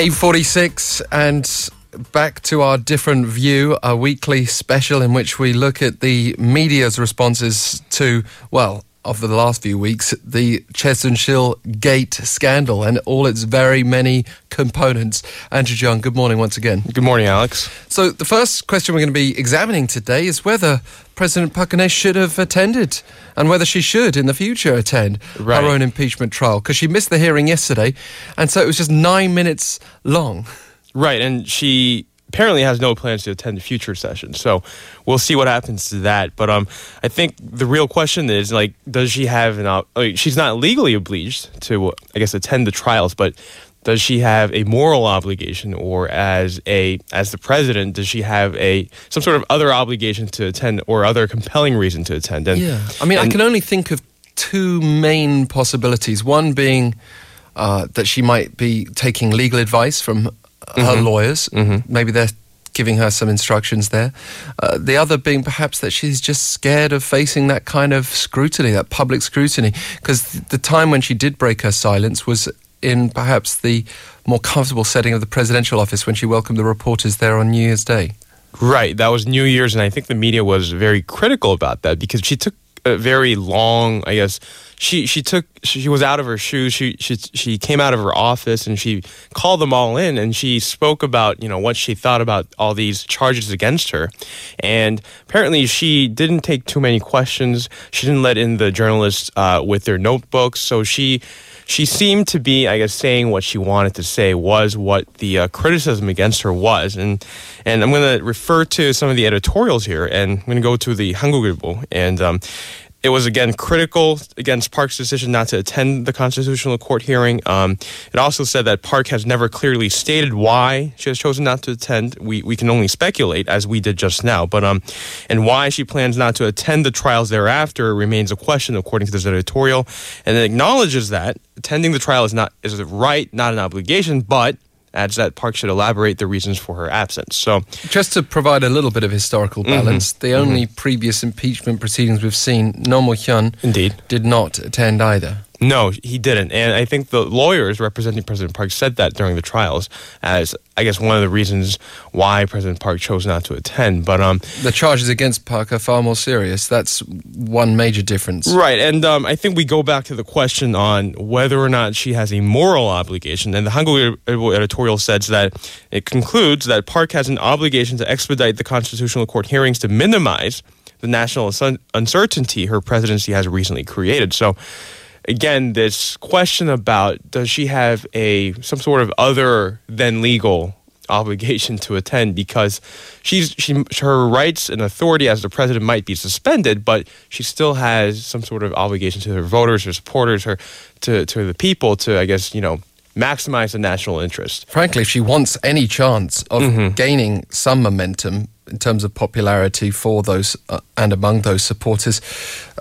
846 and back to our different view, a weekly special in which we look at the media's responses to, well, of the last few weeks, the Choi Gate scandal and all its very many components. Andrew Jung, good morning once again. Good morning, Alex. So, the first question we're going to be examining today is whether President Park Geun-hye should have attended and whether she should in the future attend right. her own impeachment trial because she missed the hearing yesterday and so it was just nine minutes long. Right, and she apparently has no plans to attend the future session. So we'll see what happens to that. But um, I think the real question is like, does she have an? Like, she's not legally obliged to, I guess, attend the trials, but does she have a moral obligation or as a as the president does she have a some sort of other obligation to attend or other compelling reason to attend and yeah i mean and, i can only think of two main possibilities one being uh, that she might be taking legal advice from her mm-hmm. lawyers. Mm-hmm. Maybe they're giving her some instructions there. Uh, the other being perhaps that she's just scared of facing that kind of scrutiny, that public scrutiny, because the time when she did break her silence was in perhaps the more comfortable setting of the presidential office when she welcomed the reporters there on New Year's Day. Right, that was New Year's, and I think the media was very critical about that because she took a very long, I guess, she she took she was out of her shoes. She she she came out of her office and she called them all in and she spoke about you know what she thought about all these charges against her, and apparently she didn't take too many questions. She didn't let in the journalists uh, with their notebooks, so she she seemed to be, I guess, saying what she wanted to say was what the uh, criticism against her was, and and I'm going to refer to some of the editorials here, and I'm going to go to the Hankuk and um, it was again critical against Park's decision not to attend the constitutional court hearing. Um, it also said that Park has never clearly stated why she has chosen not to attend. We we can only speculate, as we did just now. But um, and why she plans not to attend the trials thereafter remains a question, according to this editorial. And it acknowledges that attending the trial is not is a right, not an obligation, but adds that Park should elaborate the reasons for her absence. So, just to provide a little bit of historical mm-hmm. balance, mm-hmm. the only mm-hmm. previous impeachment proceedings we've seen, Roh Moo-hyun, indeed, did not attend either. No, he didn't. And I think the lawyers representing President Park said that during the trials as, I guess, one of the reasons why President Park chose not to attend. But um, the charges against Park are far more serious. That's one major difference. Right. And um, I think we go back to the question on whether or not she has a moral obligation. And the Hangul editorial says that it concludes that Park has an obligation to expedite the Constitutional Court hearings to minimize the national uncertainty her presidency has recently created. So, again, this question about does she have a some sort of other than legal obligation to attend because she's she her rights and authority as the president might be suspended, but she still has some sort of obligation to her voters, her supporters, her to to the people to I guess you know maximize the national interest. Frankly, if she wants any chance of mm-hmm. gaining some momentum in terms of popularity for those uh, and among those supporters,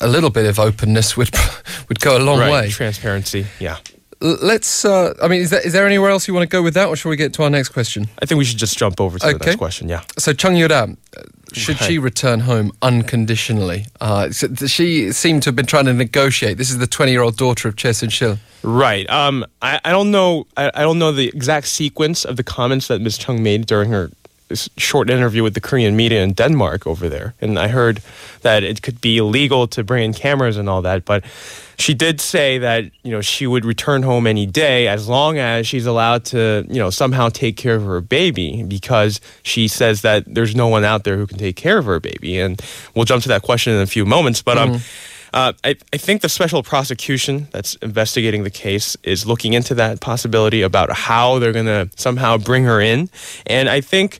a little bit of openness would would go a long right. way. Transparency, yeah. let's. Uh, I mean, is there, is there anywhere else you want to go with that, or shall we get to our next question? I think we should just jump over to okay. the next question. Yeah. So Chung Yoo-ra, should she return home unconditionally? Uh, she seemed to have been trying to negotiate. This is the 20 year old daughter of Choi Soon-sil. Right. Um, I, I don't know. I, I don't know the exact sequence of the comments that Ms. Chung made during her short interview with the Korean media in Denmark over there, and I heard that it could be illegal to bring in cameras and all that, but she did say that you know she would return home any day as long as she's allowed to you know somehow take care of her baby because she says that there's no one out there who can take care of her baby, and we'll jump to that question in a few moments, but um. Uh, I, I, think the special prosecution that's investigating the case is looking into that possibility about how they're going to somehow bring her in. And I think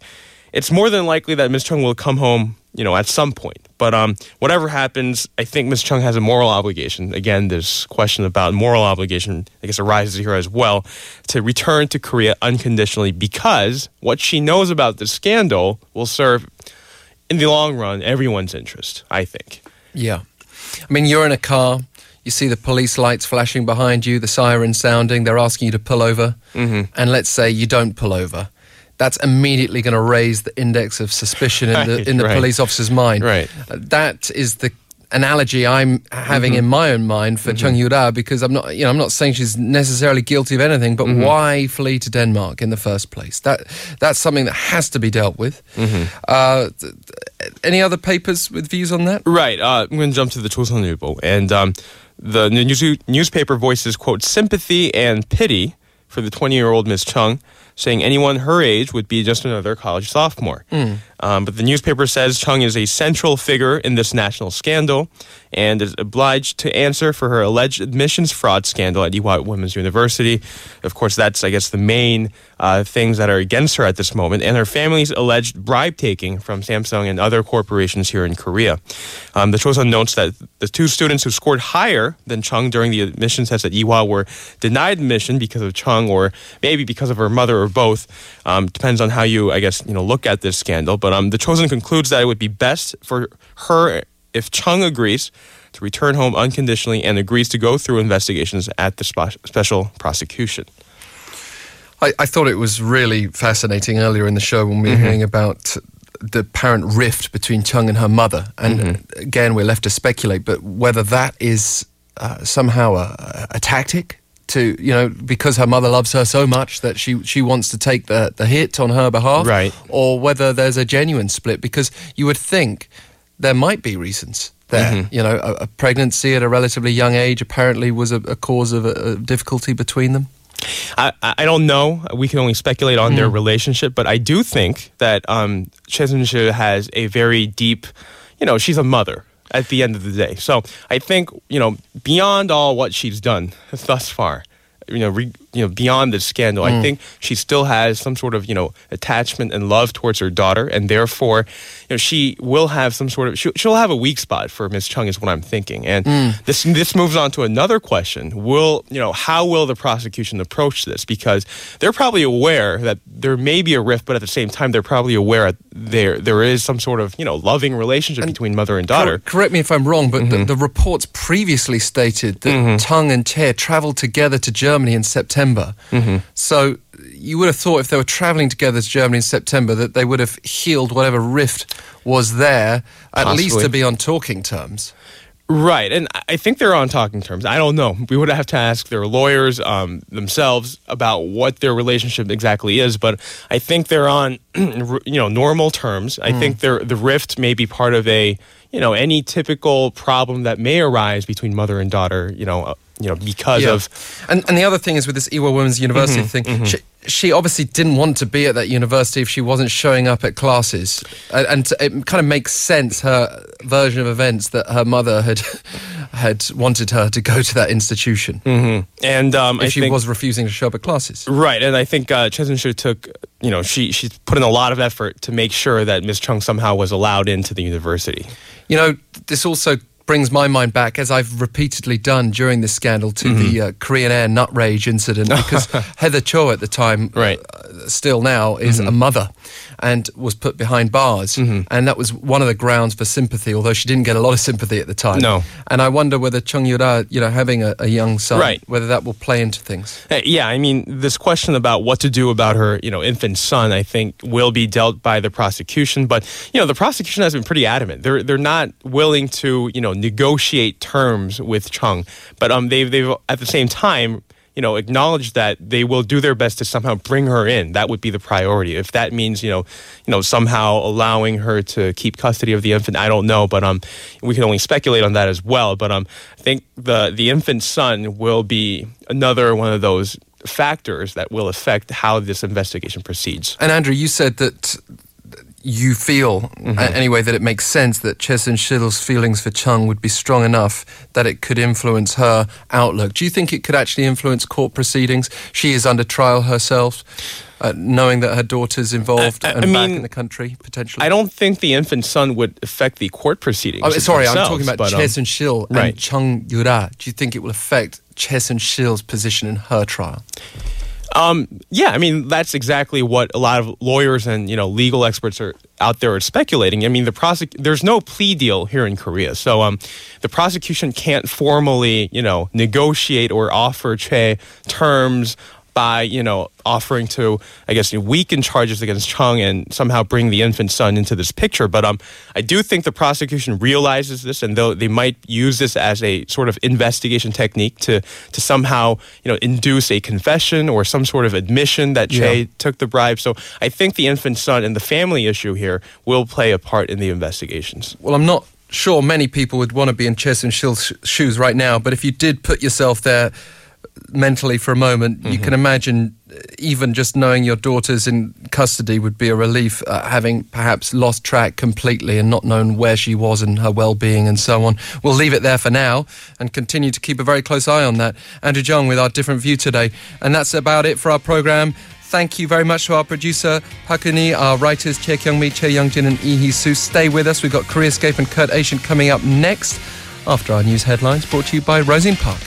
it's more than likely that Ms. Chung will come home, you know, at some point. But um, whatever happens, I think Ms. Chung has a moral obligation. Again, this question about moral obligation, I guess, arises here as well, to return to Korea unconditionally because what she knows about the scandal will serve, in the long run, everyone's interest, I think. Yeah. I mean, you're in a car, you see the police lights flashing behind you, the siren sounding, they're asking you to pull over, mm-hmm. and let's say you don't pull over. That's immediately going to raise the index of suspicion in the in the right. police officer's mind. Right. That is the analogy I'm having in my own mind for Chung Yura because I'm not, you know, I'm not saying she's necessarily guilty of anything, but why flee to Denmark in the first place? That that's something that has to be dealt with. Uh, th- th- any other papers with views on that? Right. Uh, I'm going to jump to the Chosunilbo, and um, the news- newspaper voices quote sympathy and pity for the 20 year old Miss Chung, saying anyone her age would be just another college sophomore. Um, but the newspaper says Chung is a central figure in this national scandal and is obliged to answer for her alleged admissions fraud scandal at Ewha Women's University. Of course, that's, I guess, the main uh, things that are against her at this moment, and her family's alleged bribe taking from Samsung and other corporations here in Korea. Um, the Chosun notes that the two students who scored higher than Chung during the admission test at Ewha were denied admission because of Chung or maybe because of her mother or both. Um, depends on how you, I guess, you know, look at this scandal. But um, the Chosun concludes that it would be best for her if Chung agrees to return home unconditionally and agrees to go through investigations at the spe- special prosecution. I, I thought it was really fascinating earlier in the show when we were hearing about the apparent rift between Chung and her mother. And uh, again, we're left to speculate, but whether that is uh, somehow a, a tactic to, you know, because her mother loves her so much that she, she wants to take the, the hit on her behalf. Right. Or whether there's a genuine split, because you would think there might be reasons. There, you know, a, a pregnancy at a relatively young age apparently was a, a cause of a, a difficulty between them. I, I don't know. We can only speculate on their relationship, but I do think that um, has a very deep, you know, she's a mother at the end of the day. So I think, you know, beyond all what she's done thus far, you know, re, you know, beyond this scandal, I mm. think she still has some sort of, you know, attachment and love towards her daughter, and therefore, you know, she will have some sort of, she'll, she'll have a weak spot for Miss Chung, is what I'm thinking. And mm. this this moves on to another question: Will you know how will the prosecution approach this? Because they're probably aware that there may be a rift, but at the same time, they're probably aware that there there is some sort of you know loving relationship between mother and daughter. Cor- correct me if I'm wrong, but the, mm-hmm. the reports previously stated that mm-hmm. Chung and Choi travelled together to Germany in September. So you would have thought if they were travelling together to Germany in September that they would have healed whatever rift was there, at least to be on talking terms. Right, and I- think they're on talking terms. I don't know. We would have to ask their lawyers um, themselves about what their relationship exactly is. But I think they're on, you know, normal terms. I think they're, the rift may be part of a, you know, any typical problem that may arise between mother and daughter. You know, you know, because Yeah. of and and the other thing is with this Ewha Women's University thing, she, she obviously didn't want to be at that university if she wasn't showing up at classes, and, and it kind of makes sense her version of events that her mother had had wanted her to go to that institution and um, she think, was refusing to show up at classes. Right, and I think uh, took, you know, she she's put in a lot of effort to make sure that Miss Chung somehow was allowed into the university. You know, this also brings my mind back, as I've repeatedly done during this scandal, to the uh, Korean Air nut rage incident because Heather Cho at the time, Right. uh, still now, is a mother and was put behind bars. And that was one of the grounds for sympathy, although she didn't get a lot of sympathy at the time. No. And I wonder whether Chung Yura, you know, having a, a young son, Right. whether that will play into things. Uh, Yeah, I mean, this question about what to do about her, you know, infant son, I think will be dealt by the prosecution. But you know, the prosecution has been pretty adamant. They're they're not willing to, you know, negotiate terms with Chung. But um, they've they've at the same time, you know, acknowledged that they will do their best to somehow bring her in. That would be the priority. If that means, you know, you know, somehow allowing her to keep custody of the infant, I don't know. But um, we can only speculate on that as well. But um, I think the the infant son will be another one of those factors that will affect how this investigation proceeds. And Andrew, you said that you feel, a- anyway, that it makes sense that Choi Soon-sil's feelings for Chung would be strong enough that it could influence her outlook. Do you think it could actually influence court proceedings? She is under trial herself, uh, knowing that her daughter's involved I- I and back mean, in the country potentially. I don't think the infant son would affect the court proceedings. Oh, sorry, I'm talking about but, um, Choi Soon-sil and right. Chung Yura. Do you think it will affect Choi Soon-sil's position in her trial? Um, yeah, I mean that's exactly what a lot of lawyers and you know legal experts are out there are speculating. I mean the prosec- there's no plea deal here in Korea, so um, the prosecution can't formally you know negotiate or offer Choi terms by you know offering to I guess weaken charges against Chung and somehow bring the infant son into this picture. But um, I do think the prosecution realizes this, and though they might use this as a sort of investigation technique to to somehow you know induce a confession or some sort of admission that Choi yeah. took the bribe. So I think the infant son and the family issue here will play a part in the investigations. Well, I'm not sure many people would want to be in Choi Soon-sil's shoes right now, but if you did put yourself there mentally for a moment, mm-hmm. you can imagine even just knowing your daughter's in custody would be a relief, uh, having perhaps lost track completely and not known where she was and her well being and so on. We'll leave it there for now and continue to keep a very close eye on that. Andrew Jung with our different view today. And that's about it for our programme. Thank you very much to our producer, Pakuni, our writers, Che Kyung-mi, Che Young-jin and Lee Hee-su. Stay with us. We've got Koreascape and Kurt Asian coming up next after our news headlines brought to you by Rosine Park.